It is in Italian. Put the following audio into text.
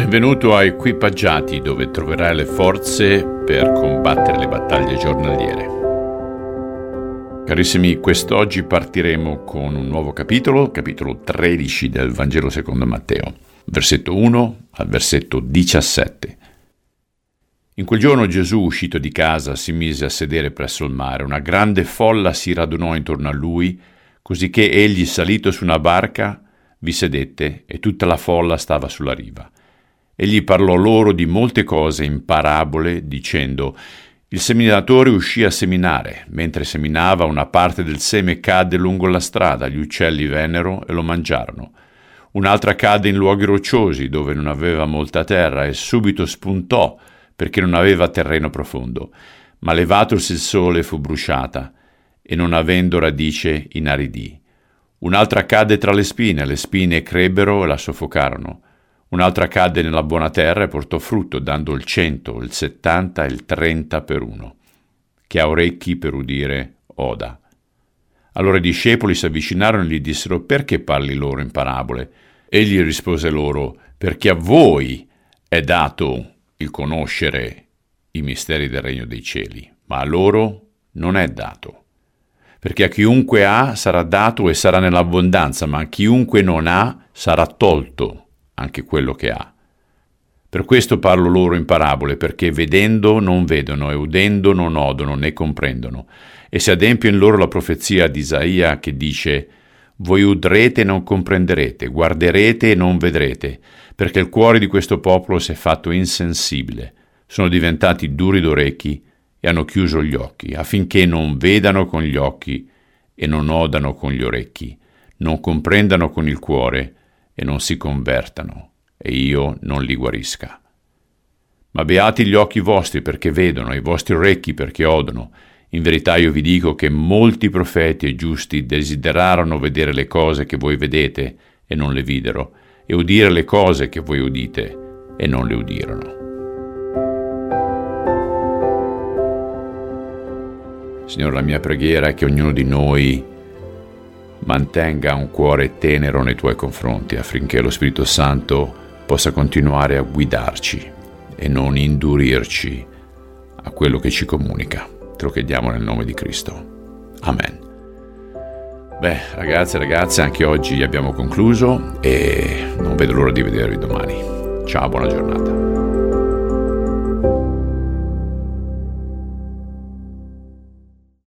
Benvenuto a Equipaggiati dove troverai le forze per combattere le battaglie giornaliere. Carissimi, quest'oggi partiremo con un nuovo capitolo, capitolo 13 del Vangelo secondo Matteo, versetto 1 al versetto 17. In quel giorno Gesù, uscito di casa, si mise a sedere presso il mare. Una grande folla si radunò intorno a lui, cosicché egli, salito su una barca, vi sedette e tutta la folla stava sulla riva. Egli parlò loro di molte cose in parabole, dicendo il seminatore uscì a seminare. Mentre seminava, una parte del seme cadde lungo la strada, gli uccelli vennero e lo mangiarono. Un'altra cadde in luoghi rocciosi, dove non aveva molta terra, e subito spuntò, perché non aveva terreno profondo. Ma levatosi il sole fu bruciata, e non avendo radice inaridì. Un'altra cadde tra le spine, le spine crebbero e la soffocarono. Un'altra cadde nella buona terra e portò frutto, dando il cento, il settanta e il trenta per uno. Chi ha orecchi per udire, oda. Allora i discepoli si avvicinarono e gli dissero, perché parli loro in parabole? Egli rispose loro, perché a voi è dato il conoscere i misteri del regno dei cieli, ma a loro non è dato. Perché a chiunque ha sarà dato e sarà nell'abbondanza, ma a chiunque non ha sarà tolto anche quello che ha. Per questo parlo loro in parabole, perché vedendo non vedono e udendo non odono né comprendono. E si adempie in loro la profezia di Isaia che dice Voi udrete e non comprenderete, guarderete e non vedrete, perché il cuore di questo popolo si è fatto insensibile, sono diventati duri d'orecchi e hanno chiuso gli occhi, affinché non vedano con gli occhi e non odano con gli orecchi, non comprendano con il cuore e non si convertano, e io non li guarisca. Ma beati gli occhi vostri perché vedono, i vostri orecchi perché odono. In verità io vi dico che molti profeti e giusti desiderarono vedere le cose che voi vedete e non le videro, e udire le cose che voi udite e non le udirono. Signore, la mia preghiera è che ognuno di noi mantenga un cuore tenero nei tuoi confronti affinché lo Spirito Santo possa continuare a guidarci e non indurirci a quello che ci comunica. Te lo chiediamo nel nome di Cristo. Amen. Beh, ragazze e ragazze, anche oggi abbiamo concluso e non vedo l'ora di vedervi domani. Ciao, buona giornata.